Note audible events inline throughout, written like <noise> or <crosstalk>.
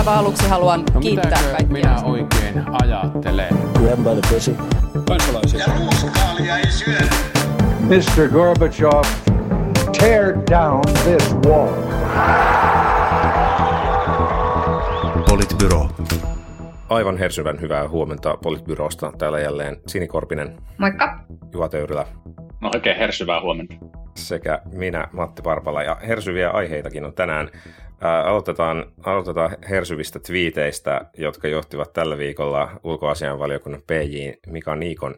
aivan aluksi haluan No kiittää kaikkia. minä oikein ajattelen? Grab by the pussy. kansalaisia. Ja ruuskaalia ei syödä. Mr. Gorbachev, tear down this wall. Politbyro. Aivan hersyvän hyvää huomenta Politbyrosta. Täällä jälleen Sini Korpinen, Moikka. Juha Töyrylä No oikein hersyvää huomenta. sekä minä Matti Parpala. Ja hersyviä aiheitakin on tänään. Aloitetaan, aloitetaan hersyvistä twiiteistä, jotka johtivat tällä viikolla ulkoasianvaliokunnan PJ Mika Niikon,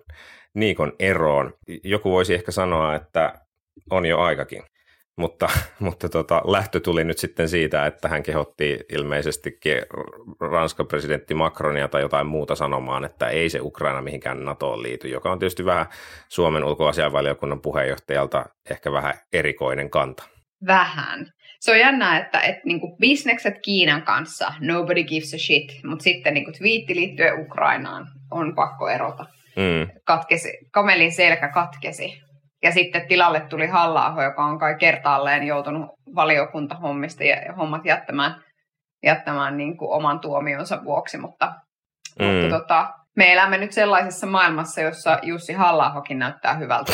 Niikon eroon. Joku voisi ehkä sanoa, että on jo aikakin. Mutta, <laughs> mutta tota, lähtö tuli nyt sitten siitä, että hän kehotti ilmeisestikin Ranskan presidentti Macronia tai jotain muuta sanomaan, että ei se Ukraina mihinkään NATOon liity, joka on tietysti vähän Suomen ulkoasianvaliokunnan puheenjohtajalta ehkä vähän erikoinen kanta. Vähän. Se on jännää, että, että niinku bisnekset Kiinan kanssa, nobody gives a shit, mutta sitten niinku twiitti liittyen Ukrainaan on pakko erota. Mm. Katkesi, kamelin selkä katkesi. Ja sitten tilalle tuli halla joka on kai kertaalleen joutunut valiokuntahommista ja hommat jättämään, jättämään niin kuin oman tuomionsa vuoksi, mutta. Mm. mutta tota, me elämme nyt sellaisessa maailmassa, jossa Jussi halla näyttää hyvältä.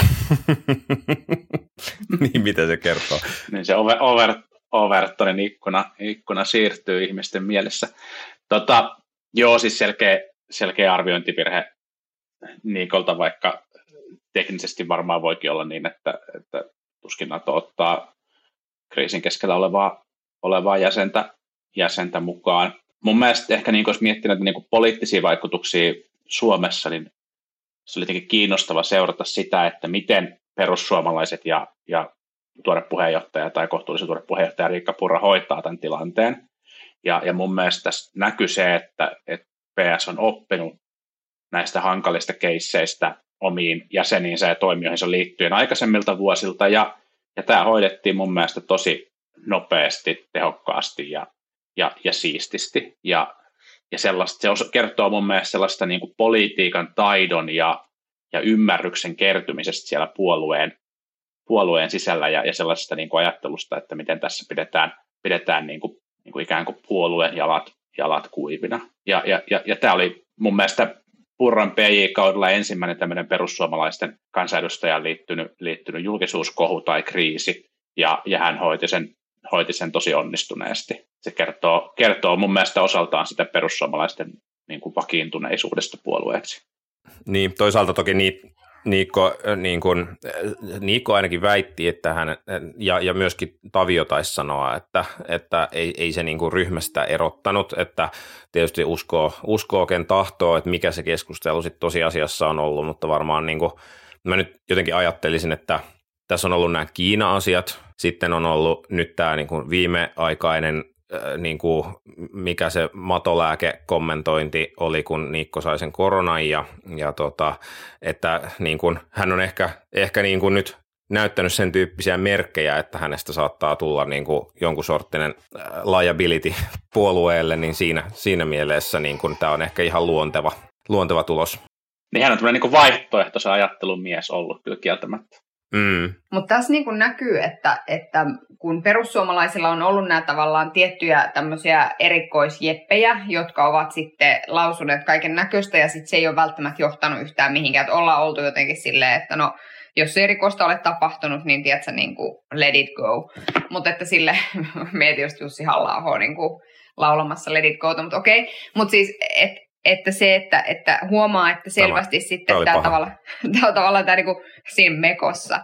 <laughs> niin, mitä se kertoo? Niin se over, over, Overtonin ikkuna, ikkuna siirtyy ihmisten mielessä. Tota, joo, siis selkeä, selkeä arviointivirhe Niikolta, vaikka teknisesti varmaan voikin olla niin, että, että tuskin NATO ottaa kriisin keskellä olevaa, olevaa jäsentä, jäsentä mukaan. Mun mielestä ehkä niin, jos miettii näitä niin kuin poliittisia vaikutuksia Suomessa, niin se oli jotenkin kiinnostava seurata sitä, että miten perussuomalaiset ja, ja tuore puheenjohtaja tai kohtuullisen tuore puheenjohtaja Riikka Purra hoitaa tämän tilanteen. Ja, ja mun mielestä tässä näkyy se, että, että PS on oppinut näistä hankalista keisseistä omiin jäseniinsä ja toimijoihinsa liittyen aikaisemmilta vuosilta, ja, ja tämä hoidettiin mun mielestä tosi nopeasti, tehokkaasti ja, ja, ja siististi, ja, ja sellaista, se kertoo mun mielestä sellaista niin kuin politiikan taidon ja, ja ymmärryksen kertymisestä siellä puolueen, puolueen sisällä ja, ja sellaisesta niin kuin ajattelusta, että miten tässä pidetään, pidetään niin kuin, niin kuin ikään kuin puolueen jalat, jalat kuivina. Ja, ja, ja, ja tämä oli mun mielestä Purran PJ-kaudella ensimmäinen tämmöinen perussuomalaisten kansanedustajan liittynyt, liittynyt julkisuuskohu tai kriisi, ja, ja hän hoiti sen, hoiti sen tosi onnistuneesti. Se kertoo, kertoo mun mielestä osaltaan sitä perussuomalaisten niin kuin vakiintuneisuudesta puolueeksi. Niin, toisaalta toki ni, Niikko, äh, niin kuin, äh, Niikko ainakin väitti, että hän, äh, ja, ja myöskin Tavio taisi sanoa, että, että ei, ei se niin ryhmästä erottanut, että tietysti uskoo, uskoo ken tahtoo, että mikä se keskustelu sitten tosiasiassa on ollut, mutta varmaan niin kuin, mä nyt jotenkin ajattelisin, että tässä on ollut nämä Kiina-asiat, sitten on ollut nyt tämä niin kuin viimeaikainen niin kuin, mikä se matolääkekommentointi oli, kun Niikko sai sen koronan ja, ja tota, että niin kuin, hän on ehkä, ehkä niin kuin nyt näyttänyt sen tyyppisiä merkkejä, että hänestä saattaa tulla niin kuin jonkun sorttinen liability puolueelle, niin siinä, siinä mielessä niin kuin, tämä on ehkä ihan luonteva, luonteva tulos. Niin hän on tämmöinen niin vaihtoehtoisen ajattelun mies ollut kyllä kieltämättä. Mm. Mutta tässä niin kuin näkyy, että, että kun perussuomalaisilla on ollut nämä tavallaan tiettyjä tämmöisiä erikoisjeppejä, jotka ovat sitten lausuneet kaiken näköistä ja sitten se ei ole välttämättä johtanut yhtään mihinkään. Että ollaan oltu jotenkin silleen, että no jos ei rikosta ole tapahtunut, niin tiedätkö, niin kuin let it go. Mutta että sille, <laughs> mietin just Jussi halla niin kuin laulamassa let it go, mutta okei. Mutta siis, et, että se, että, että huomaa, että selvästi tämä, sitten tämä <laughs> tavalla, tämä tavallaan tämä niin siinä mekossa.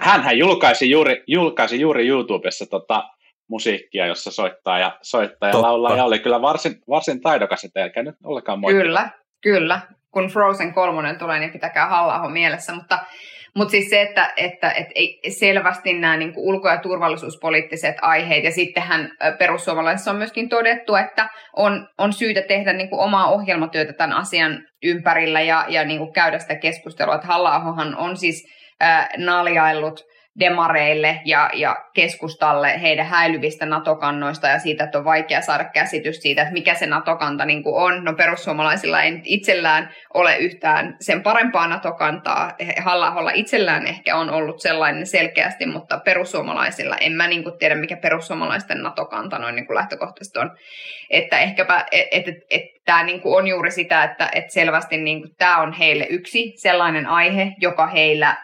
Hänhän julkaisi juuri, julkaisi juuri YouTubessa tota musiikkia, jossa soittaa ja, soittaa ja laulaa, ja oli kyllä varsin, varsin taidokas, että eikä nyt ollenkaan moittaa. Kyllä, kyllä. Kun Frozen 3 tulee, niin pitäkää halla mielessä, mutta mutta siis se, että, että, että selvästi nämä niin kuin ulko- ja turvallisuuspoliittiset aiheet, ja sittenhän perussuomalaisissa on myöskin todettu, että on, on syytä tehdä niin kuin omaa ohjelmatyötä tämän asian ympärillä ja, ja niin kuin käydä sitä keskustelua, että halla on siis äh, naljaillut demareille ja, ja keskustalle heidän häilyvistä NATO-kannoista ja siitä, että on vaikea saada käsitys siitä, että mikä se NATO-kanta niin kuin on. No perussuomalaisilla ei itsellään ole yhtään sen parempaa NATO-kantaa. halla itsellään ehkä on ollut sellainen selkeästi, mutta perussuomalaisilla en mä niin kuin tiedä, mikä perussuomalaisten NATO-kanta noin niin kuin lähtökohtaisesti on. Että ehkäpä, että et, et, tämä niin on juuri sitä, että et selvästi niin tämä on heille yksi sellainen aihe, joka heillä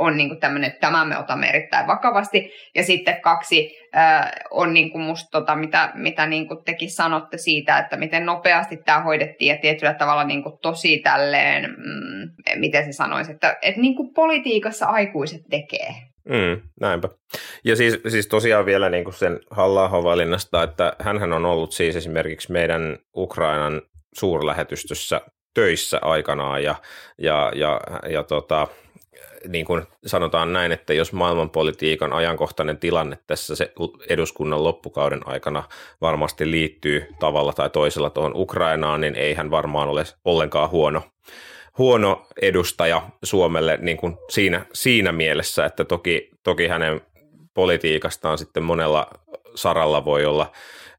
on niin kuin tämmöinen, että tämän me otamme erittäin vakavasti. Ja sitten kaksi äh, on niin kuin musta tota, mitä, mitä niin kuin tekin sanotte siitä, että miten nopeasti tämä hoidettiin ja tietyllä tavalla niin kuin tosi tälleen, mm, miten se sanoisi, että, että niin kuin politiikassa aikuiset tekee. Mm, näinpä. Ja siis, siis tosiaan vielä niin kuin sen halla valinnasta, että hän on ollut siis esimerkiksi meidän Ukrainan suurlähetystössä töissä aikanaan ja, ja, ja, ja tota, niin kuin sanotaan näin, että jos maailmanpolitiikan ajankohtainen tilanne tässä se eduskunnan loppukauden aikana varmasti liittyy tavalla tai toisella tuohon Ukrainaan, niin ei hän varmaan ole ollenkaan huono, huono edustaja Suomelle niin kuin siinä, siinä mielessä, että toki, toki hänen politiikastaan sitten monella saralla voi olla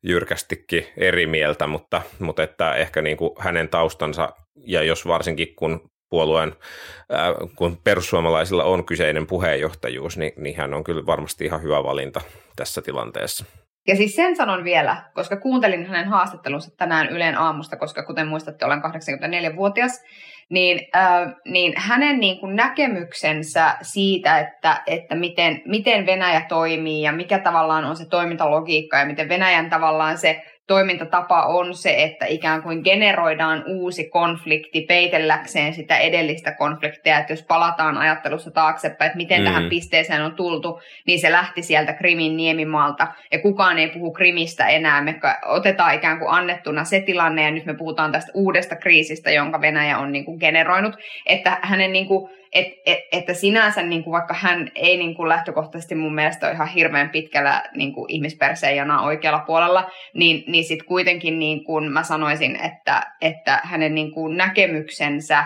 jyrkästikin eri mieltä, mutta, mutta että ehkä niin kuin hänen taustansa, ja jos varsinkin kun puolueen, kun perussuomalaisilla on kyseinen puheenjohtajuus, niin, niin hän on kyllä varmasti ihan hyvä valinta tässä tilanteessa. Ja siis sen sanon vielä, koska kuuntelin hänen haastattelunsa tänään Ylen aamusta, koska kuten muistatte, olen 84-vuotias, niin, äh, niin hänen niin kuin näkemyksensä siitä, että, että miten, miten Venäjä toimii ja mikä tavallaan on se toimintalogiikka ja miten Venäjän tavallaan se toimintatapa on se, että ikään kuin generoidaan uusi konflikti peitelläkseen sitä edellistä konfliktia, että jos palataan ajattelussa taaksepäin, että miten mm. tähän pisteeseen on tultu, niin se lähti sieltä Krimin niemimaalta, ja kukaan ei puhu Krimistä enää, me otetaan ikään kuin annettuna se tilanne, ja nyt me puhutaan tästä uudesta kriisistä, jonka Venäjä on niin kuin generoinut, että hänen niin kuin et, et, että sinänsä niin kuin vaikka hän ei niin kuin lähtökohtaisesti mun mielestä ole ihan hirveän pitkällä niin kuin ihmisperseijana oikealla puolella, niin, niin sitten kuitenkin niin kuin mä sanoisin, että, että hänen niin kuin näkemyksensä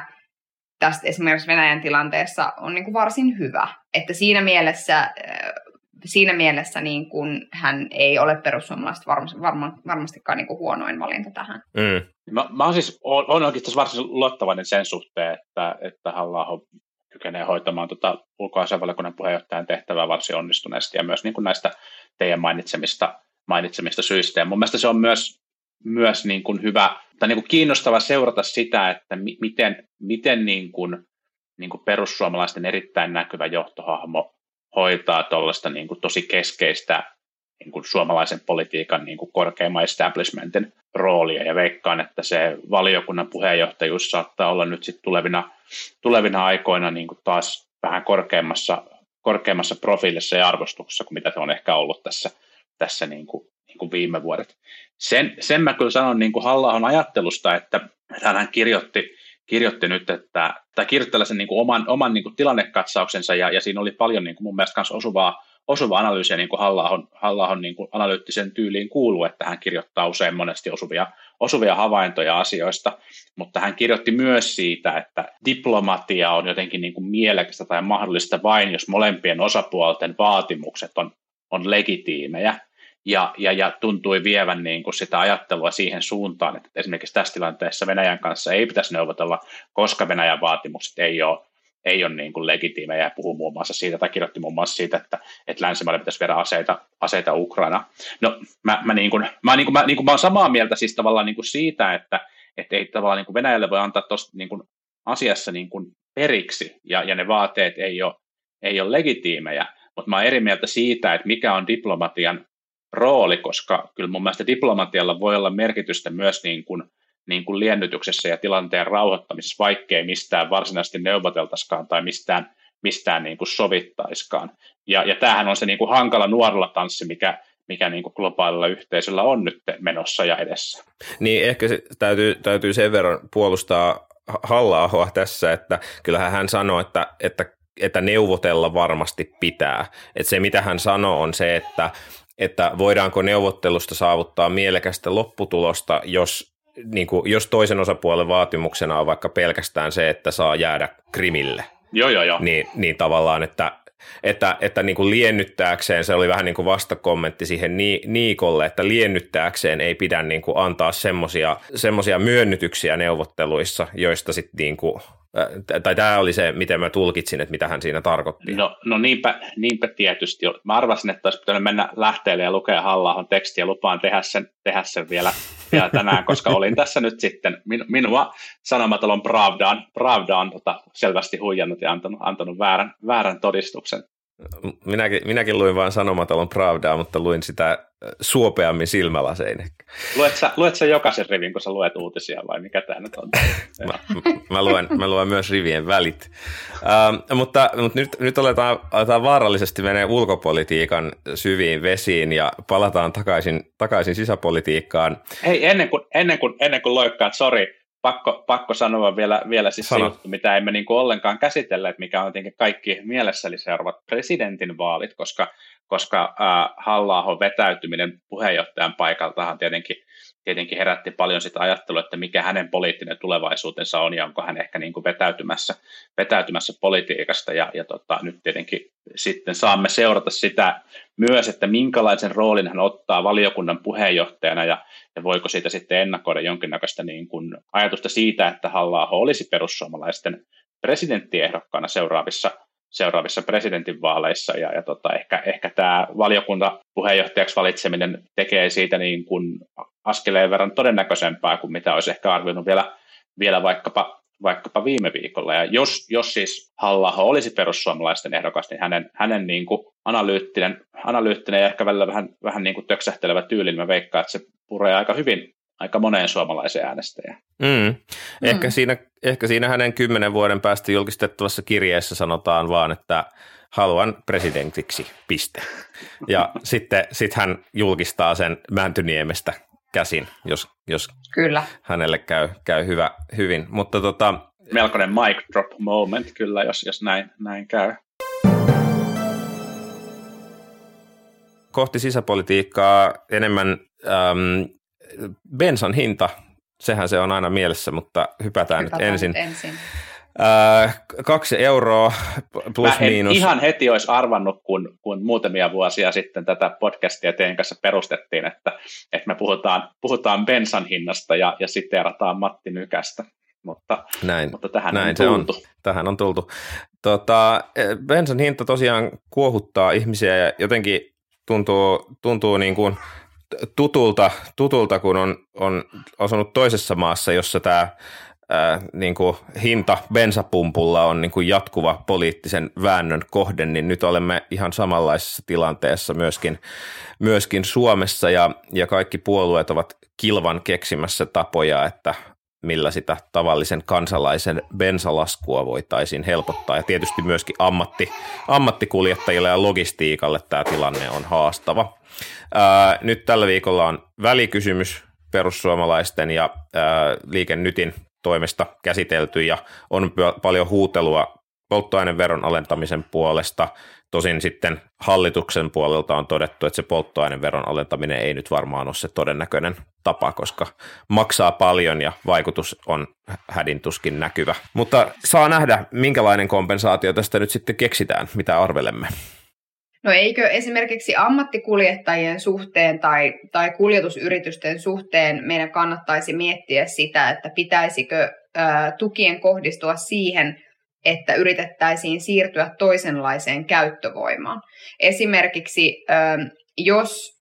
tästä esimerkiksi Venäjän tilanteessa on niin kuin varsin hyvä. Että siinä mielessä, äh, siinä mielessä niin kuin hän ei ole perussuomalaiset varma, varma, varmastikaan niin kuin huonoin valinta tähän. Mm. Mä, mä oon siis on, on oikeastaan varsin luottavainen sen suhteen, että, että halla kykenee hoitamaan tuota ulkoasianvaliokunnan puheenjohtajan tehtävää varsin onnistuneesti ja myös niin kuin näistä teidän mainitsemista, mainitsemista syistä. Ja mun mielestä se on myös, myös niin kuin hyvä tai niin kuin kiinnostava seurata sitä, että mi- miten, miten niin kuin, niin kuin perussuomalaisten erittäin näkyvä johtohahmo hoitaa tuollaista niin kuin tosi keskeistä niin kuin suomalaisen politiikan niin kuin korkeimman establishmentin roolia ja veikkaan, että se valiokunnan puheenjohtajuus saattaa olla nyt sitten tulevina, tulevina aikoina niin kuin taas vähän korkeammassa, korkeammassa profiilissa ja arvostuksessa kuin mitä se on ehkä ollut tässä, tässä niin kuin, niin kuin viime vuodet. Sen, sen mä kyllä sanon niin kuin halla ajattelusta, että hän kirjoitti, kirjoitti nyt, että, tai kirjoitti tällaisen niin kuin oman, oman niin kuin tilannekatsauksensa, ja, ja siinä oli paljon niin kuin mun mielestä myös osuvaa, osuva analyysiä niin kuin Halla-ahon, Halla-ahon niin kuin analyyttisen tyyliin kuuluu, että hän kirjoittaa usein monesti osuvia, osuvia havaintoja asioista, mutta hän kirjoitti myös siitä, että diplomatia on jotenkin niin kuin mielekästä tai mahdollista vain, jos molempien osapuolten vaatimukset on, on legitiimejä, ja, ja, ja tuntui vievän niin kuin sitä ajattelua siihen suuntaan, että esimerkiksi tässä tilanteessa Venäjän kanssa ei pitäisi neuvotella, koska Venäjän vaatimukset ei ole ei ole niin kuin legitiimejä. Ja puhuu muun muassa siitä, tai kirjoitti muun muassa siitä, että, että länsimaille pitäisi viedä aseita, aseita Ukraina. No mä, mä, niin kuin, mä, niin kuin, mä, niin kuin, mä olen samaa mieltä siis tavallaan niin kuin siitä, että, että ei tavallaan niin kuin Venäjälle voi antaa tuosta niin kuin asiassa niin kuin periksi, ja, ja ne vaateet ei ole, ei ole legitiimejä, mutta mä olen eri mieltä siitä, että mikä on diplomatian rooli, koska kyllä mun mielestä diplomatialla voi olla merkitystä myös niin kuin niin kuin liennytyksessä ja tilanteen rauhoittamisessa, vaikkei mistään varsinaisesti neuvoteltaskaan tai mistään, mistään niin kuin sovittaiskaan. Ja, ja tämähän on se niin kuin hankala nuorilla tanssi, mikä, mikä niin kuin globaalilla yhteisöllä on nyt menossa ja edessä. Niin ehkä se täytyy, täytyy sen verran puolustaa halla tässä, että kyllähän hän sanoi, että, että, että neuvotella varmasti pitää. Että se mitä hän sanoo on se, että, että voidaanko neuvottelusta saavuttaa mielekästä lopputulosta, jos niin kuin, jos toisen osapuolen vaatimuksena on vaikka pelkästään se, että saa jäädä krimille, joo, joo, joo. Niin, niin tavallaan, että että, että niin kuin liennyttääkseen, se oli vähän niin kuin vastakommentti siihen Niikolle, että liennyttääkseen ei pidä niin kuin antaa semmoisia myönnytyksiä neuvotteluissa, joista sitten niin kuin tai tämä oli se, miten mä tulkitsin, että mitä hän siinä tarkoitti. No, no niinpä, niinpä tietysti. Mä arvasin, että olisi pitänyt mennä lähteelle ja lukea halla tekstiä ja lupaan tehdä sen, tehdä sen vielä, vielä tänään, koska olin tässä nyt sitten, min, minua sanomatalon Pravdaan, Pravdaan tota, selvästi huijannut ja antanut, antanut väärän, väärän todistuksen. Minäkin, minäkin luin vain Sanomatalon Pravdaa, mutta luin sitä suopeammin silmälasein. Luet sä, luet sä jokaisen rivin, kun sä luet uutisia vai mikä tämä nyt on? <laughs> mä, mä, luen, mä luen myös rivien välit. Uh, mutta, mutta nyt, nyt aletaan, aletaan vaarallisesti menee ulkopolitiikan syviin vesiin ja palataan takaisin, takaisin sisäpolitiikkaan. Hei, ennen kuin, ennen kuin, ennen kuin loikkaat, sori, pakko, pakko sanoa vielä, vielä siis se juttu, mitä emme niin kuin ollenkaan käsitellä, että mikä on tietenkin kaikki mielessä, eli seuraavat presidentin vaalit, koska, koska äh, halla vetäytyminen puheenjohtajan paikaltahan tietenkin, tietenkin herätti paljon sitä ajattelua, että mikä hänen poliittinen tulevaisuutensa on ja onko hän ehkä niin kuin vetäytymässä, vetäytymässä politiikasta. Ja, ja tota, nyt tietenkin sitten saamme seurata sitä myös, että minkälaisen roolin hän ottaa valiokunnan puheenjohtajana ja, ja voiko siitä sitten ennakoida jonkinnäköistä niin kuin ajatusta siitä, että halla olisi perussuomalaisten presidenttiehdokkaana seuraavissa, seuraavissa presidentinvaaleissa ja, ja tota, ehkä, ehkä tämä valiokunta puheenjohtajaksi valitseminen tekee siitä niin kuin askeleen verran todennäköisempää kuin mitä olisi ehkä arvioinut vielä, vielä vaikkapa vaikkapa viime viikolla. Ja jos, jos siis halla olisi perussuomalaisten ehdokas, niin hänen, hänen niin kuin analyyttinen, analyyttinen ja ehkä välillä vähän, vähän niin kuin töksähtelevä tyyli, niin mä veikkaan, että se puree aika hyvin aika moneen suomalaiseen äänestäjään. Mm. Ehkä, mm. Siinä, ehkä siinä hänen kymmenen vuoden päästä julkistettavassa kirjeessä sanotaan vaan, että haluan presidentiksi, piste. Ja <laughs> sitten sit hän julkistaa sen Mäntyniemestä käsin, jos, jos kyllä. hänelle käy, käy hyvä, hyvin. Mutta tota, Melkoinen mic drop moment kyllä, jos, jos näin, näin käy. Kohti sisäpolitiikkaa enemmän äm, bensan hinta, sehän se on aina mielessä, mutta hypätään, hypätään nyt ensin. Nyt ensin. Äh, kaksi euroa plus Mä miinus. ihan heti olisi arvannut, kun, kun muutamia vuosia sitten tätä podcastia teidän kanssa perustettiin, että, että me puhutaan, puhutaan bensan hinnasta ja, ja siteerataan Matti Nykästä. Mutta, näin, mutta tähän näin on tultu. Se on, tähän on tultu. Tota, e, bensan hinta tosiaan kuohuttaa ihmisiä ja jotenkin tuntuu, tuntuu niin kuin tutulta, tutulta, kun on, on asunut toisessa maassa, jossa tämä niin kuin hinta bensapumpulla on niin kuin jatkuva poliittisen väännön kohde, niin nyt olemme ihan samanlaisessa tilanteessa myöskin, myöskin Suomessa ja, ja kaikki puolueet ovat kilvan keksimässä tapoja, että millä sitä tavallisen kansalaisen bensalaskua voitaisiin helpottaa. Ja tietysti myöskin ammatti, ammattikuljettajille ja logistiikalle tämä tilanne on haastava. Ää, nyt tällä viikolla on välikysymys perussuomalaisten ja ää, Liike Nytin toimesta käsitelty ja on paljon huutelua polttoaineveron alentamisen puolesta. Tosin sitten hallituksen puolelta on todettu, että se polttoaineveron alentaminen ei nyt varmaan ole se todennäköinen tapa, koska maksaa paljon ja vaikutus on hädintuskin näkyvä. Mutta saa nähdä, minkälainen kompensaatio tästä nyt sitten keksitään, mitä arvelemme. No eikö esimerkiksi ammattikuljettajien suhteen tai, tai kuljetusyritysten suhteen meidän kannattaisi miettiä sitä, että pitäisikö ö, tukien kohdistua siihen, että yritettäisiin siirtyä toisenlaiseen käyttövoimaan. Esimerkiksi ö, jos,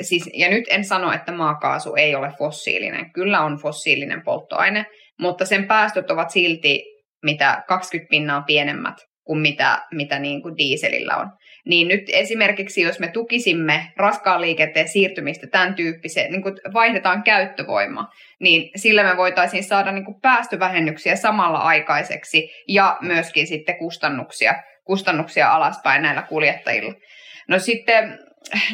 siis, ja nyt en sano, että maakaasu ei ole fossiilinen, kyllä on fossiilinen polttoaine, mutta sen päästöt ovat silti mitä 20 pinnaa pienemmät kuin mitä, mitä niin kuin dieselillä on. Niin nyt esimerkiksi, jos me tukisimme raskaan liikenteen siirtymistä tämän tyyppiseen, niin kuin vaihdetaan käyttövoima, niin sillä me voitaisiin saada niin kuin päästövähennyksiä samalla aikaiseksi ja myöskin sitten kustannuksia, kustannuksia alaspäin näillä kuljettajilla. No sitten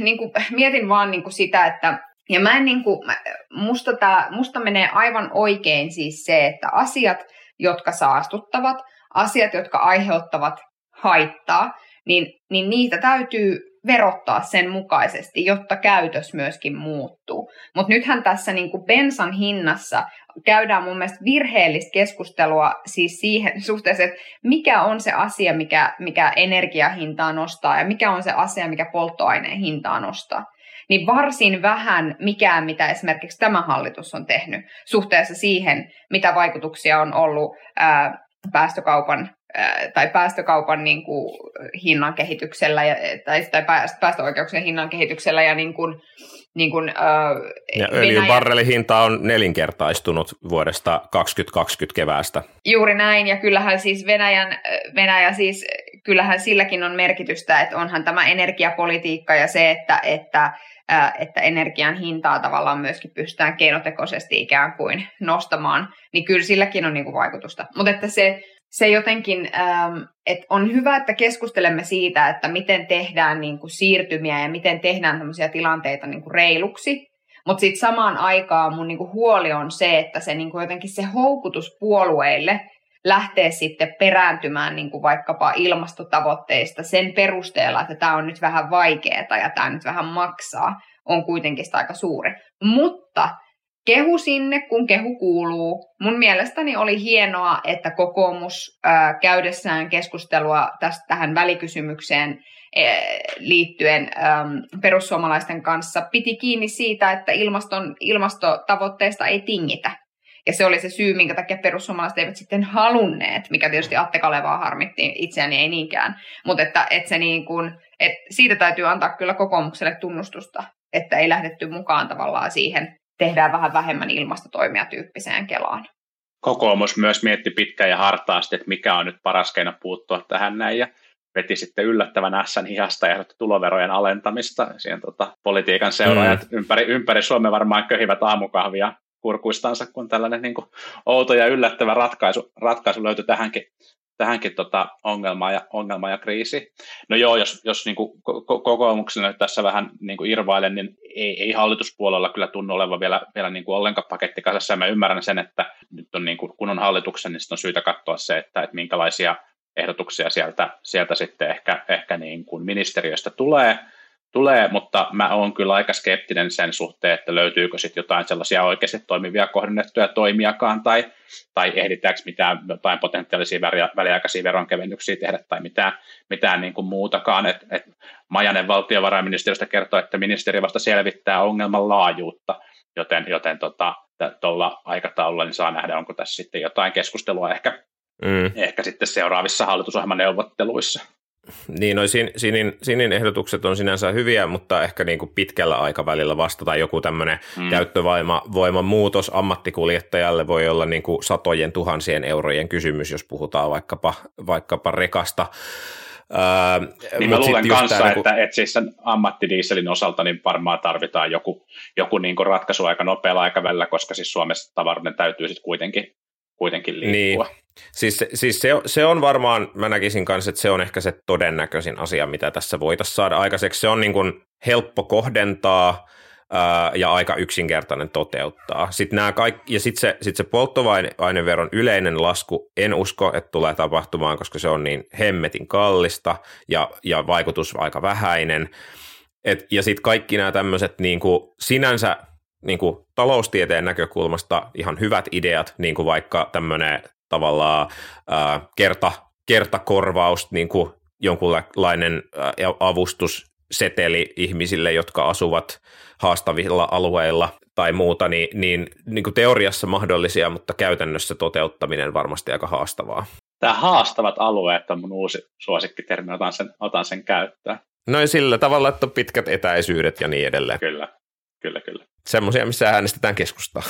niin kuin, mietin vaan niin kuin sitä, että ja mä en niin kuin, musta, tää, musta menee aivan oikein siis se, että asiat, jotka saastuttavat, asiat, jotka aiheuttavat haittaa, niin, niin niitä täytyy verottaa sen mukaisesti, jotta käytös myöskin muuttuu. Mutta nythän tässä niin kuin bensan hinnassa käydään mun mielestä virheellistä keskustelua siis siihen <laughs> suhteessa, että mikä on se asia, mikä, mikä energiahintaa nostaa ja mikä on se asia, mikä polttoaineen hintaa nostaa niin varsin vähän mikään, mitä esimerkiksi tämä hallitus on tehnyt suhteessa siihen, mitä vaikutuksia on ollut ää, päästökaupan tai päästökaupan niin kuin, hinnan kehityksellä ja, tai, tai päästöoikeuksien hinnan kehityksellä ja niin kuin, niin kuin, äh, ja öljyn barrelihinta on nelinkertaistunut vuodesta 2020 keväästä. Juuri näin, ja kyllähän siis Venäjän, Venäjä siis, kyllähän silläkin on merkitystä, että onhan tämä energiapolitiikka ja se, että, että että energian hintaa tavallaan myöskin pystytään keinotekoisesti ikään kuin nostamaan, niin kyllä silläkin on niin kuin vaikutusta. Mutta että se, se jotenkin, että on hyvä, että keskustelemme siitä, että miten tehdään niin siirtymiä ja miten tehdään tämmöisiä tilanteita niin reiluksi, mutta sitten samaan aikaan mun niinku huoli on se, että se jotenkin se houkutus puolueille lähtee sitten perääntymään niin vaikkapa ilmastotavoitteista sen perusteella, että tämä on nyt vähän vaikeaa ja tämä nyt vähän maksaa, on kuitenkin sitä aika suuri. Mutta kehu sinne, kun kehu kuuluu. Mun mielestäni oli hienoa, että kokoomus ää, käydessään keskustelua tästä, tähän välikysymykseen liittyen äm, perussuomalaisten kanssa piti kiinni siitä, että ilmaston, ilmastotavoitteista ei tingitä. Ja se oli se syy, minkä takia perussuomalaiset eivät sitten halunneet, mikä tietysti Atte Kalevaa harmitti, itseäni ei niinkään. Mutta että, että se niin kun, että siitä täytyy antaa kyllä kokoomukselle tunnustusta, että ei lähdetty mukaan tavallaan siihen tehdään vähän vähemmän ilmastotoimia tyyppiseen kelaan. Kokoomus myös mietti pitkään ja hartaasti, että mikä on nyt paras keino puuttua tähän näin. Ja veti sitten yllättävän ässän hihasta ja ehdotti tuloverojen alentamista. Siihen tota, politiikan seuraajat mm. ympäri, ympäri Suomea varmaan köhivät aamukahvia kurkuistansa, kun tällainen niin kuin, outo ja yllättävä ratkaisu, ratkaisu löytyi tähänkin, tähänkin tota ongelmaan, ja, ongelmaan ja kriisiin. No joo, jos, jos niin kuin, kokoomuksena tässä vähän niin kuin irvailen, niin ei, ei hallituspuolella kyllä tunnu olevan vielä, vielä niin kuin ollenkaan paketti kasassa, ja mä ymmärrän sen, että nyt on niin kuin, kun on hallituksen, niin on syytä katsoa se, että, että minkälaisia ehdotuksia sieltä, sieltä sitten ehkä, ehkä niin kuin ministeriöstä tulee, tulee, mutta mä oon kyllä aika skeptinen sen suhteen, että löytyykö sitten jotain sellaisia oikeasti toimivia kohdennettuja toimiakaan, tai, tai ehditäänkö mitään jotain potentiaalisia väliaikaisia veronkevennyksiä tehdä, tai mitään, mitään niin kuin muutakaan. Et, et Majanen valtiovarainministeriöstä kertoo, että ministeri vasta selvittää ongelman laajuutta, joten, joten tota, tuolla aikataululla niin saa nähdä, onko tässä sitten jotain keskustelua ehkä, mm. ehkä sitten seuraavissa hallitusohjelman neuvotteluissa. Niin, no sin, sinin, sinin ehdotukset on sinänsä hyviä, mutta ehkä niin kuin pitkällä aikavälillä vastata joku tämmöinen mm. käyttövoiman muutos ammattikuljettajalle voi olla niin kuin satojen tuhansien eurojen kysymys, jos puhutaan vaikkapa, vaikkapa rekasta. Öö, niin mä luulen kanssa, tämä, että, niin kuin... että siis sen ammattidieselin osalta niin varmaan tarvitaan joku, joku niin kuin ratkaisu aika nopealla aikavälillä, koska siis Suomessa tavaroiden täytyy sitten kuitenkin kuitenkin liikkua. Niin. Siis, siis se, se on varmaan, mä näkisin kanssa, että se on ehkä se todennäköisin asia, mitä tässä voitaisiin saada aikaiseksi. Se on niin kuin helppo kohdentaa ää, ja aika yksinkertainen toteuttaa. Sitten nämä kaikki, ja sitten se, sit se polttoaineveron yleinen lasku, en usko, että tulee tapahtumaan, koska se on niin hemmetin kallista ja, ja vaikutus aika vähäinen. Et, ja sitten kaikki nämä tämmöiset niin sinänsä niin kuin taloustieteen näkökulmasta ihan hyvät ideat, niin kuin vaikka tämmöinen tavallaan ää, kerta, kertakorvaus, niin kuin jonkunlainen ää, avustusseteli ihmisille, jotka asuvat haastavilla alueilla tai muuta, niin, niin, niin kuin teoriassa mahdollisia, mutta käytännössä toteuttaminen varmasti aika haastavaa. Tämä haastavat alueet on mun uusi suosikkitermi, otan sen, otan sen käyttöön. No sillä tavalla, että on pitkät etäisyydet ja niin edelleen. Kyllä, kyllä, kyllä semmoisia, missä äänestetään keskustaa.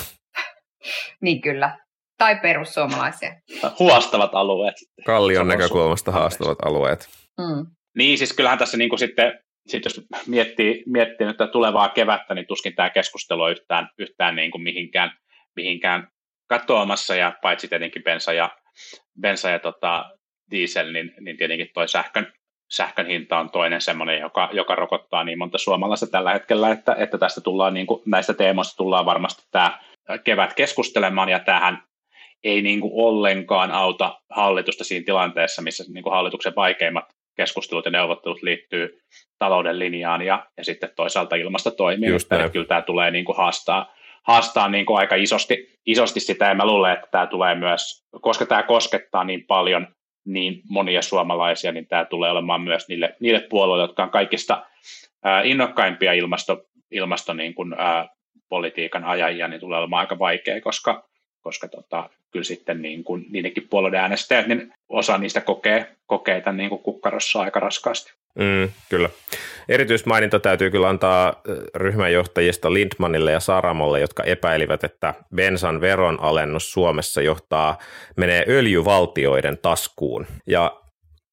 niin kyllä. Tai perussuomalaisia. Huostavat alueet. Kallion näkökulmasta haastavat alueet. Mm. Niin, siis kyllähän tässä niin kuin sitten, sit jos miettii, miettii nyt tulevaa kevättä, niin tuskin tämä keskustelu on yhtään, yhtään niin kuin mihinkään, mihinkään katoamassa, ja paitsi tietenkin bensa ja, bensa ja tota, diesel, niin, niin tietenkin tuo sähkön, sähkön hinta on toinen semmoinen, joka, joka rokottaa niin monta suomalaista tällä hetkellä, että, että tästä tullaan, niin kuin, näistä teemoista tullaan varmasti tämä kevät keskustelemaan, ja tähän ei niin kuin ollenkaan auta hallitusta siinä tilanteessa, missä niin kuin hallituksen vaikeimmat keskustelut ja neuvottelut liittyy talouden linjaan ja, ja sitten toisaalta ilmastotoimiin. Just että kyllä tämä tulee niin kuin haastaa, haastaa niin kuin aika isosti, isosti sitä, ja mä luulen, että tämä tulee myös, koska tämä koskettaa niin paljon niin monia suomalaisia, niin tämä tulee olemaan myös niille, niille puolueille, jotka on kaikista innokkaimpia ilmasto, ilmasto niin kuin, ää, politiikan ajajia, niin tulee olemaan aika vaikea, koska, koska tota, kyllä sitten niin kuin, niidenkin puolueiden äänestäjät, niin osa niistä kokee, kokee tämän niin kuin kukkarossa aika raskaasti. Mm, kyllä. Erityismaininta täytyy kyllä antaa ö, ryhmänjohtajista Lindmanille ja Saramolle, jotka epäilivät, että bensan veron alennus Suomessa johtaa, menee öljyvaltioiden taskuun. Ja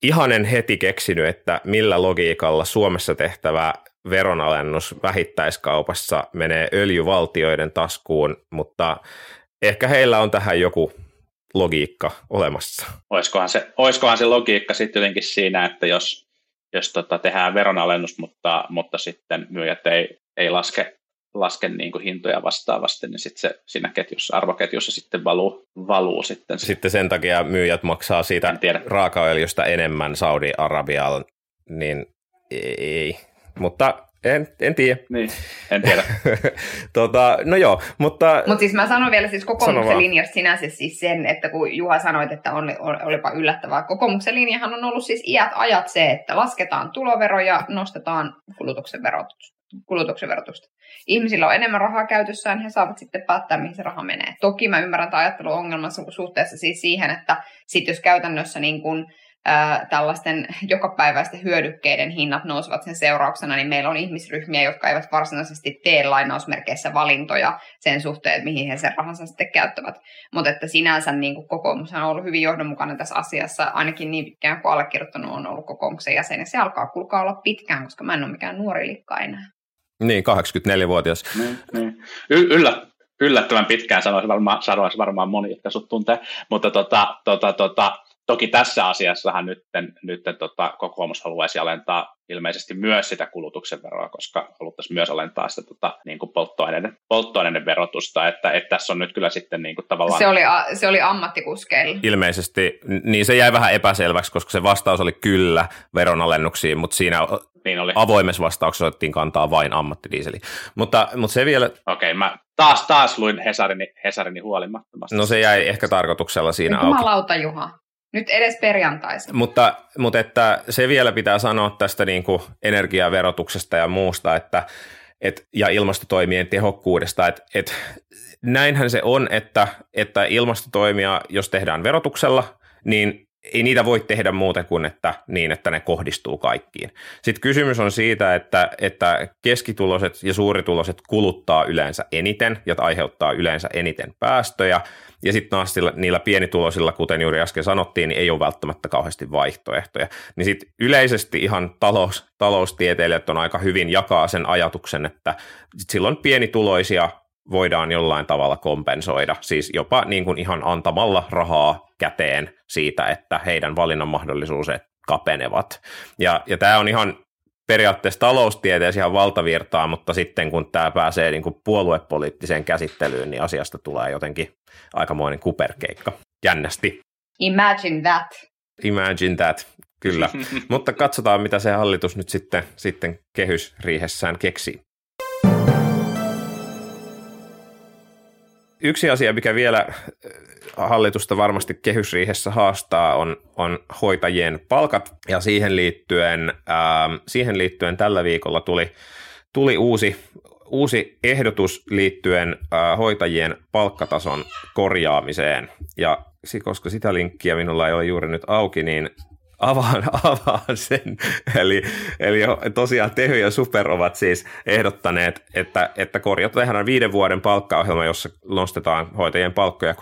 ihan en heti keksinyt, että millä logiikalla Suomessa tehtävä veronalennus vähittäiskaupassa menee öljyvaltioiden taskuun, mutta ehkä heillä on tähän joku logiikka olemassa. Olisikohan se, olisikohan se logiikka sitten jotenkin siinä, että jos, jos tota tehdään veronalennus, mutta, mutta sitten myyjät ei, ei laske, laske niin kuin hintoja vastaavasti, niin sitten se siinä ketjussa, arvoketjussa sitten valuu, valuu sitten. Sitten sen takia myyjät maksaa siitä raakaöljystä enemmän Saudi-Arabiaan, niin ei. Mutta en, en tiedä. Niin, en tiedä. <laughs> tota, no joo, mutta Mutta siis mä sanon vielä siis kokoomuksen linjasta sinänsä siis sen, että kun Juha sanoit, että on, on, olipa yllättävää. Kokoomuksen linjahan on ollut siis iät ajat se, että lasketaan tuloveroja, nostetaan kulutuksen, verotus, kulutuksen verotusta. Ihmisillä on enemmän rahaa käytössään, he saavat sitten päättää, mihin se raha menee. Toki mä ymmärrän tämän ajattelun ongelman su- suhteessa siis siihen, että sit jos käytännössä niin kun, ää, tällaisten jokapäiväisten hyödykkeiden hinnat nousevat sen seurauksena, niin meillä on ihmisryhmiä, jotka eivät varsinaisesti tee lainausmerkeissä valintoja sen suhteen, että mihin he sen rahansa sitten käyttävät. Mutta että sinänsä niin kuin kokoomus on ollut hyvin johdonmukainen tässä asiassa, ainakin niin pitkään kuin allekirjoittanut on ollut kokoomuksen jäsen. Ja se alkaa kulkaa olla pitkään, koska mä en ole mikään nuori likka enää. niin 84-vuotias. niin, niin. Y- yllä, yllättävän pitkään sanoisi varmaan, sanoisi varmaan moni, jotka sut tuntee, mutta tota, tota, tota, toki tässä asiassahan nyt, nyt tota, kokoomus haluaisi alentaa ilmeisesti myös sitä kulutuksen veroa, koska haluttaisiin myös alentaa sitä tota, niin kuin polttoaineiden, polttoaineiden verotusta, että, että tässä on nyt kyllä sitten niin kuin tavallaan... Se oli, a- se oli ammattikuskeilla. Ilmeisesti, niin se jäi vähän epäselväksi, koska se vastaus oli kyllä veronalennuksiin, mutta siinä niin oli. avoimessa vastauksessa otettiin kantaa vain ammattidiiseli. Mutta, mutta se vielä, Okei, mä taas, taas luin Hesarini, Hesarini huolimattomasti. no se jäi ehkä tarkoituksella siinä auki. Jumalauta Juha. Nyt edes perjantaisin. Mutta, mutta että se vielä pitää sanoa tästä niin kuin energiaverotuksesta ja muusta, että et, ja ilmastotoimien tehokkuudesta, että et, näinhän se on, että, että ilmastotoimia, jos tehdään verotuksella, niin ei niitä voi tehdä muuten kuin että, niin, että ne kohdistuu kaikkiin. Sitten kysymys on siitä, että, että keskituloset ja suurituloset kuluttaa yleensä eniten ja aiheuttaa yleensä eniten päästöjä, ja sitten taas sillä, niillä pienituloisilla, kuten juuri äsken sanottiin, niin ei ole välttämättä kauheasti vaihtoehtoja. Niin sitten yleisesti ihan talous, taloustieteilijät on aika hyvin jakaa sen ajatuksen, että sit silloin pienituloisia voidaan jollain tavalla kompensoida, siis jopa niin kuin ihan antamalla rahaa käteen siitä, että heidän valinnan mahdollisuudet kapenevat. Ja, ja tämä on ihan periaatteessa taloustieteessä ihan valtavirtaa, mutta sitten kun tämä pääsee niin kuin puoluepoliittiseen käsittelyyn, niin asiasta tulee jotenkin aikamoinen kuperkeikka. Jännästi. Imagine that. Imagine that, kyllä. <laughs> mutta katsotaan, mitä se hallitus nyt sitten, sitten kehysriihessään keksii. Yksi asia, mikä vielä äh, hallitusta varmasti kehysriihessä haastaa, on, on hoitajien palkat, ja siihen liittyen, ähm, siihen liittyen tällä viikolla tuli, tuli uusi, uusi ehdotus liittyen äh, hoitajien palkkatason korjaamiseen, ja koska sitä linkkiä minulla ei ole juuri nyt auki, niin avaan, <laughs> avaan sen. Eli, eli tosiaan Tehy ja Super ovat siis ehdottaneet, että, että korjataan tehdään viiden vuoden palkkaohjelma, jossa nostetaan hoitajien palkkoja 3,6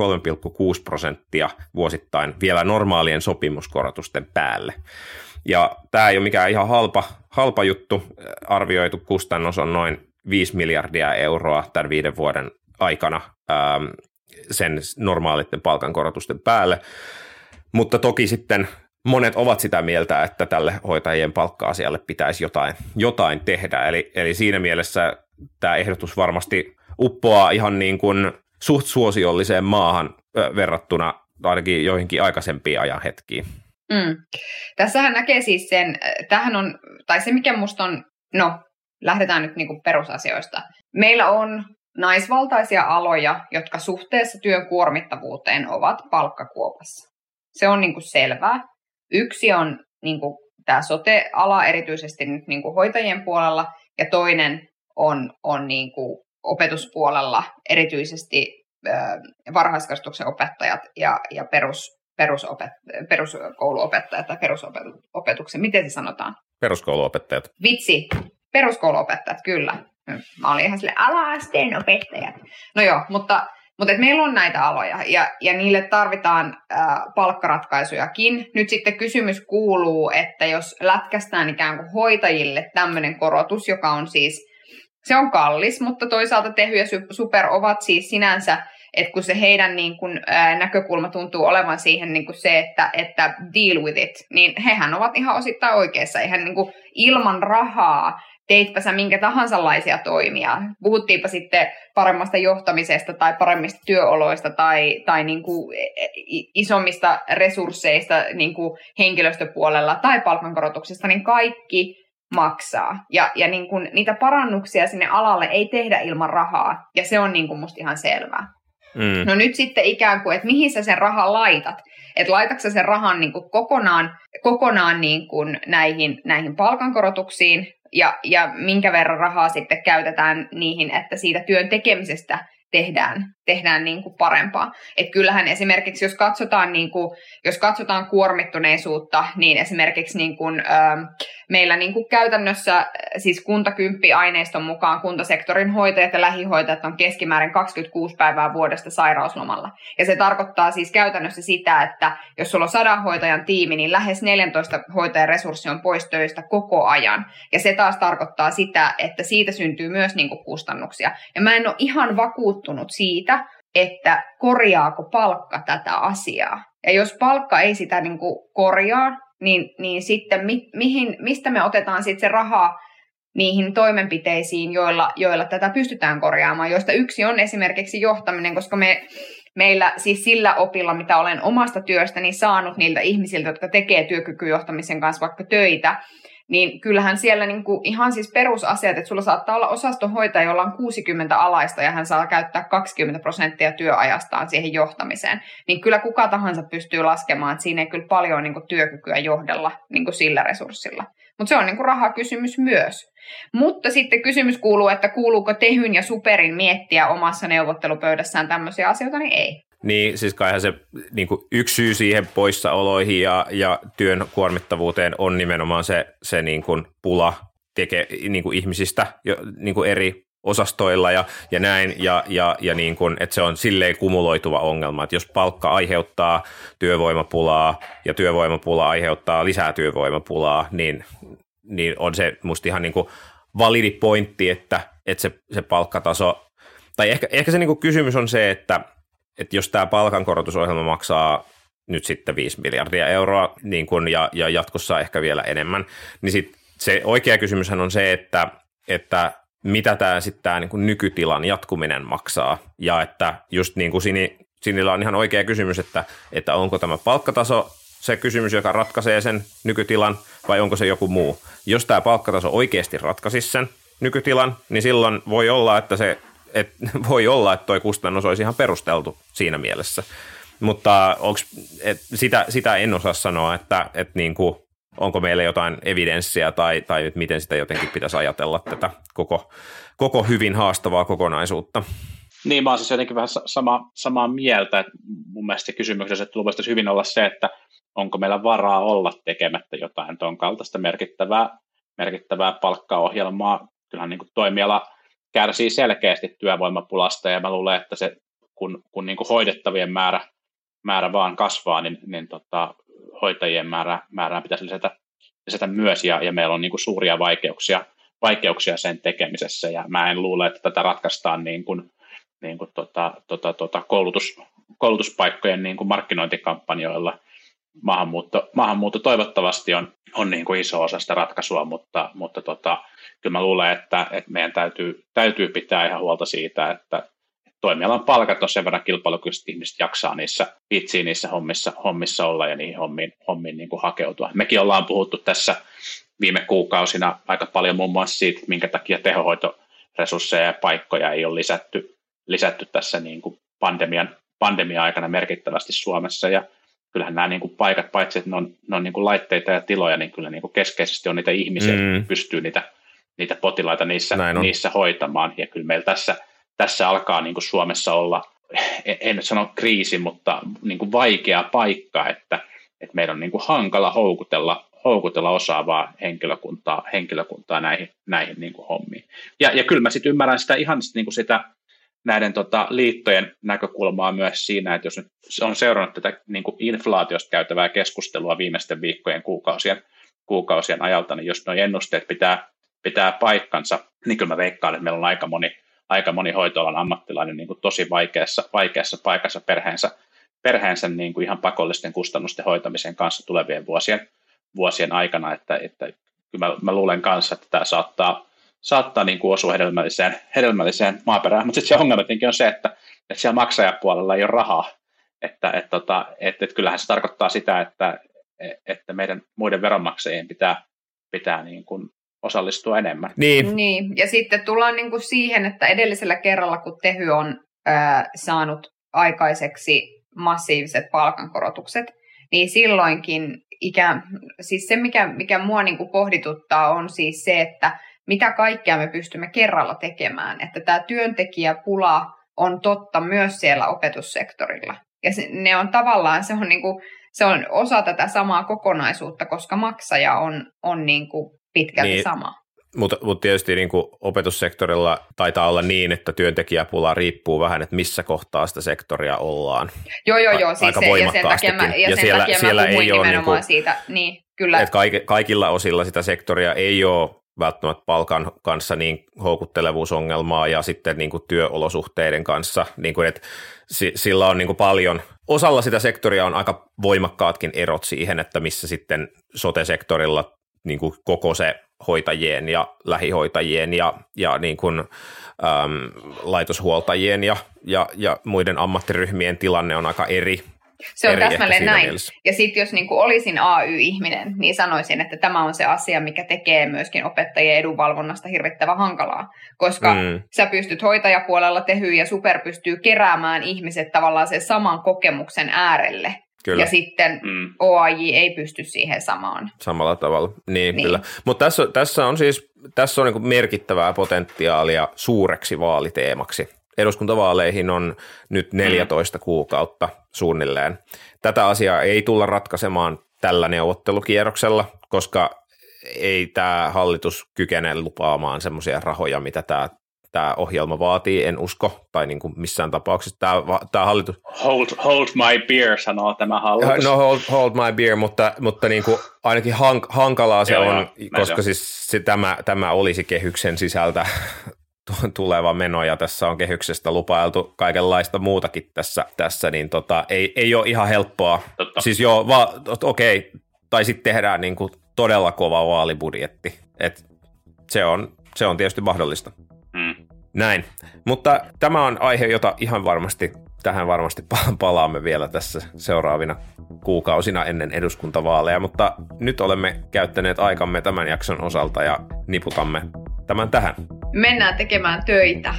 prosenttia vuosittain vielä normaalien sopimuskorotusten päälle. Ja tämä ei ole mikään ihan halpa, halpa juttu. Arvioitu kustannus on noin 5 miljardia euroa tämän viiden vuoden aikana ähm, sen normaalitten palkankorotusten päälle. Mutta toki sitten monet ovat sitä mieltä, että tälle hoitajien palkka-asialle pitäisi jotain, jotain tehdä. Eli, eli siinä mielessä tämä ehdotus varmasti uppoaa ihan niin kuin suht suosiolliseen maahan verrattuna ainakin joihinkin aikaisempiin ajanhetkiin. Mm. Tässähän näkee siis sen, tähän on, tai se mikä musta on, no lähdetään nyt niinku perusasioista. Meillä on naisvaltaisia aloja, jotka suhteessa työn kuormittavuuteen ovat palkkakuopassa. Se on niinku selvää. Yksi on niinku tämä sote-ala erityisesti nyt niinku hoitajien puolella, ja toinen on, on niinku opetuspuolella erityisesti ö, varhaiskasvatuksen opettajat ja, ja perus, perusopet, peruskouluopettajat tai perusopetuksen, miten se sanotaan? Peruskouluopettajat. Vitsi, peruskouluopettajat, kyllä. Mä olin ihan sille ala-asteen opettajat. No joo, mutta, mutta meillä on näitä aloja ja, ja niille tarvitaan ää, palkkaratkaisujakin. Nyt sitten kysymys kuuluu, että jos lätkästään ikään kuin hoitajille tämmöinen korotus, joka on siis, se on kallis, mutta toisaalta Tehy ja Super ovat siis sinänsä että kun se heidän niin kun, ää, näkökulma tuntuu olevan siihen niin kun se, että, että deal with it, niin hehän ovat ihan osittain oikeassa. Eihän niin kun, ilman rahaa teitpä sä minkä tahansa laisia toimia. Puhuttiinpa sitten paremmasta johtamisesta tai paremmista työoloista tai, tai niin kuin isommista resursseista niin kuin henkilöstöpuolella tai palkankorotuksesta, niin kaikki maksaa. Ja, ja niin kuin niitä parannuksia sinne alalle ei tehdä ilman rahaa, ja se on niin kuin musta ihan selvää. Mm. No nyt sitten ikään kuin, että mihin sä sen rahan laitat. Että laitatko sen rahan niin kuin kokonaan, kokonaan niin kuin näihin, näihin palkankorotuksiin ja, ja minkä verran rahaa sitten käytetään niihin, että siitä työn tekemisestä tehdään, tehdään niin kuin parempaa. Et kyllähän esimerkiksi, jos katsotaan, niin kuin, jos katsotaan kuormittuneisuutta, niin esimerkiksi niin kuin, ö, meillä niin kuin käytännössä, siis kuntakymppi-aineiston mukaan kuntasektorin hoitajat ja lähihoitajat on keskimäärin 26 päivää vuodesta sairauslomalla. Ja se tarkoittaa siis käytännössä sitä, että jos sulla on sadan hoitajan tiimi, niin lähes 14 hoitajan resurssi on pois töistä koko ajan. Ja se taas tarkoittaa sitä, että siitä syntyy myös niin kuin kustannuksia. Ja mä en ole ihan vakuuttunut siitä, että korjaako palkka tätä asiaa. Ja jos palkka ei sitä niin kuin korjaa, niin, niin sitten mi, mihin, mistä me otetaan sitten se raha niihin toimenpiteisiin, joilla, joilla tätä pystytään korjaamaan, joista yksi on esimerkiksi johtaminen, koska me, meillä siis sillä opilla, mitä olen omasta työstäni saanut niiltä ihmisiltä, jotka tekee työkykyjohtamisen kanssa vaikka töitä, niin kyllähän siellä niin kuin ihan siis perusasiat, että sulla saattaa olla osastonhoitaja, jolla on 60 alaista ja hän saa käyttää 20 prosenttia työajastaan siihen johtamiseen, niin kyllä kuka tahansa pystyy laskemaan, että siinä ei kyllä paljon niin kuin työkykyä johdella niin kuin sillä resurssilla. Mutta se on niin kuin rahakysymys myös. Mutta sitten kysymys kuuluu, että kuuluuko Tehyn ja Superin miettiä omassa neuvottelupöydässään tämmöisiä asioita, niin ei. Niin, siis kaihan se niin kuin yksi syy siihen poissaoloihin ja, ja työn kuormittavuuteen on nimenomaan se, se niin kuin pula teke, niin kuin ihmisistä niin kuin eri osastoilla ja, ja näin, ja, ja, ja niin kuin, että se on silleen kumuloituva ongelma, että jos palkka aiheuttaa työvoimapulaa ja työvoimapula aiheuttaa lisää työvoimapulaa, niin, niin on se musta ihan niin kuin validi pointti, että, että se, se palkkataso, tai ehkä, ehkä se niin kuin kysymys on se, että että jos tämä palkankorotusohjelma maksaa nyt sitten 5 miljardia euroa niin kun, ja, ja jatkossa ehkä vielä enemmän, niin sit se oikea kysymys on se, että, että mitä tämä sitten tämä niin nykytilan jatkuminen maksaa ja että just niin kuin Sini, Sinillä on ihan oikea kysymys, että, että onko tämä palkkataso se kysymys, joka ratkaisee sen nykytilan vai onko se joku muu. Jos tämä palkkataso oikeasti ratkaisisi sen nykytilan, niin silloin voi olla, että se et <laughs> voi olla, että tuo kustannus olisi ihan perusteltu siinä mielessä. Mutta onks, et sitä, sitä en osaa sanoa, että et niin kuin, onko meillä jotain evidenssiä tai, tai miten sitä jotenkin pitäisi ajatella tätä koko, koko hyvin haastavaa kokonaisuutta. Niin, mä oon siis jotenkin vähän sama, samaa mieltä, että mun mielestä se kysymyksessä että hyvin olla se, että onko meillä varaa olla tekemättä jotain tuon kaltaista merkittävää, merkittävää palkkaohjelmaa. Kyllähän niin kuin toimiala kärsii selkeästi työvoimapulasta ja mä luulen, että se, kun, kun niin kuin hoidettavien määrä, määrä vaan kasvaa, niin, niin tota, hoitajien määrä, määrää pitäisi lisätä, lisätä myös ja, ja meillä on niin kuin suuria vaikeuksia, vaikeuksia sen tekemisessä ja mä en luule, että tätä ratkaistaan niin kuin, niin kuin tota, tota, tota, koulutus, koulutuspaikkojen niin kuin markkinointikampanjoilla. Maahanmuutto, maahanmuutto toivottavasti on, on niin kuin iso osa sitä ratkaisua, mutta, mutta tota, kyllä mä luulen, että, että meidän täytyy, täytyy pitää ihan huolta siitä, että toimialan palkat on sen verran kilpailukykyiset, ihmiset jaksaa niissä, vitsiin niissä hommissa, hommissa olla ja niihin hommiin, hommiin niin kuin hakeutua. Mekin ollaan puhuttu tässä viime kuukausina aika paljon muun muassa siitä, minkä takia tehohoitoresursseja ja paikkoja ei ole lisätty, lisätty tässä niin kuin pandemian, pandemian aikana merkittävästi Suomessa ja kyllähän nämä niin kuin paikat, paitsi että ne on, ne on niin kuin laitteita ja tiloja, niin kyllä niin kuin keskeisesti on niitä ihmisiä, mm. jotka pystyy niitä, niitä potilaita niissä, niissä hoitamaan. Ja kyllä meillä tässä, tässä alkaa niin kuin Suomessa olla, en, en nyt sano kriisi, mutta niin kuin vaikea paikka, että, että meidän on niin kuin hankala houkutella, houkutella osaavaa henkilökuntaa, henkilökuntaa näihin, näihin niin kuin hommiin. Ja, ja kyllä mä sitten ymmärrän sitä ihan sit, niin kuin sitä näiden tota, liittojen näkökulmaa myös siinä, että jos nyt on seurannut tätä niin kuin inflaatiosta käytävää keskustelua viimeisten viikkojen, kuukausien, kuukausien ajalta, niin jos nuo ennusteet pitää, pitää paikkansa, niin kyllä mä veikkaan, että meillä on aika moni, aika moni hoitoalan ammattilainen niin kuin tosi vaikeassa, vaikeassa paikassa perheensä, perheensä niin kuin ihan pakollisten kustannusten hoitamisen kanssa tulevien vuosien, vuosien aikana, että, että kyllä mä, mä luulen kanssa, että tämä saattaa, saattaa niin kuin osua hedelmälliseen, hedelmälliseen maaperään, mutta sitten se ongelma on se, että, että siellä maksajapuolella ei ole rahaa, että et, tota, et, et kyllähän se tarkoittaa sitä, että, että meidän muiden veronmaksajien pitää, pitää niin kuin osallistua enemmän. Niin. niin. Ja sitten tullaan niin kuin siihen, että edellisellä kerralla, kun Tehy on ää, saanut aikaiseksi massiiviset palkankorotukset, niin silloinkin ikään, siis se, mikä, mikä mua niin kuin pohdituttaa, on siis se, että mitä kaikkea me pystymme kerralla tekemään. Että tämä työntekijäpula on totta myös siellä opetussektorilla. Ja se, ne on tavallaan, se on, niin kuin, se on osa tätä samaa kokonaisuutta, koska maksaja on, on niin kuin pitkälti niin. sama. Mutta mut tietysti niin kuin opetussektorilla taitaa olla niin, että työntekijäpula riippuu vähän, että missä kohtaa sitä sektoria ollaan. Joo, joo, joo. Siis Aika se, ja sen takia mä, ja, ja sen siellä, takia siellä mä ei ole niin kuin, siitä. Niin, kyllä. Että kaikilla osilla sitä sektoria ei ole välttämättä palkan kanssa niin houkuttelevuusongelmaa ja sitten niin kuin työolosuhteiden kanssa, niin kuin, että sillä on niin kuin paljon, osalla sitä sektoria on aika voimakkaatkin erot siihen, että missä sitten sote-sektorilla niin kuin koko se hoitajien ja lähihoitajien ja, ja niin kuin, äm, laitoshuoltajien ja, ja, ja muiden ammattiryhmien tilanne on aika eri se on täsmälleen näin. Mielessä. Ja sitten jos niin kuin olisin AY-ihminen, niin sanoisin, että tämä on se asia, mikä tekee myöskin opettajien edunvalvonnasta hirvittävän hankalaa. Koska mm. sä pystyt hoitajapuolella tehyä ja super pystyy keräämään ihmiset tavallaan sen saman kokemuksen äärelle. Kyllä. Ja sitten mm. OAJ ei pysty siihen samaan. Samalla tavalla, niin, niin. kyllä. Mutta tässä, tässä on siis tässä on niin merkittävää potentiaalia suureksi vaaliteemaksi eduskuntavaaleihin on nyt 14 mm. kuukautta suunnilleen. Tätä asiaa ei tulla ratkaisemaan tällä neuvottelukierroksella, koska ei tämä hallitus kykene lupaamaan semmoisia rahoja, mitä tämä tämä ohjelma vaatii, en usko, tai niin kuin missään tapauksessa tämä, tämä hallitus... Hold, hold my beer, sanoo tämä hallitus. No hold, hold my beer, mutta, mutta niin kuin ainakin hank, hankalaa se joo, on, joo, koska siis se, tämä, tämä olisi kehyksen sisältä tuleva meno ja tässä on kehyksestä lupailtu kaikenlaista muutakin tässä, tässä niin tota, ei, ei ole ihan helppoa. Totta. Siis joo, va, okei, okay, tai sitten tehdään niin kuin todella kova vaalibudjetti. Et se, on, se on tietysti mahdollista. Mm. Näin, mutta tämä on aihe, jota ihan varmasti, tähän varmasti palaamme vielä tässä seuraavina kuukausina ennen eduskuntavaaleja, mutta nyt olemme käyttäneet aikamme tämän jakson osalta ja niputamme tämän tähän. Mennään tekemään töitä.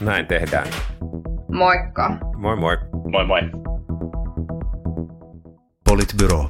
Näin tehdään. Moikka. Moi moi. Moi moi. Politbyro.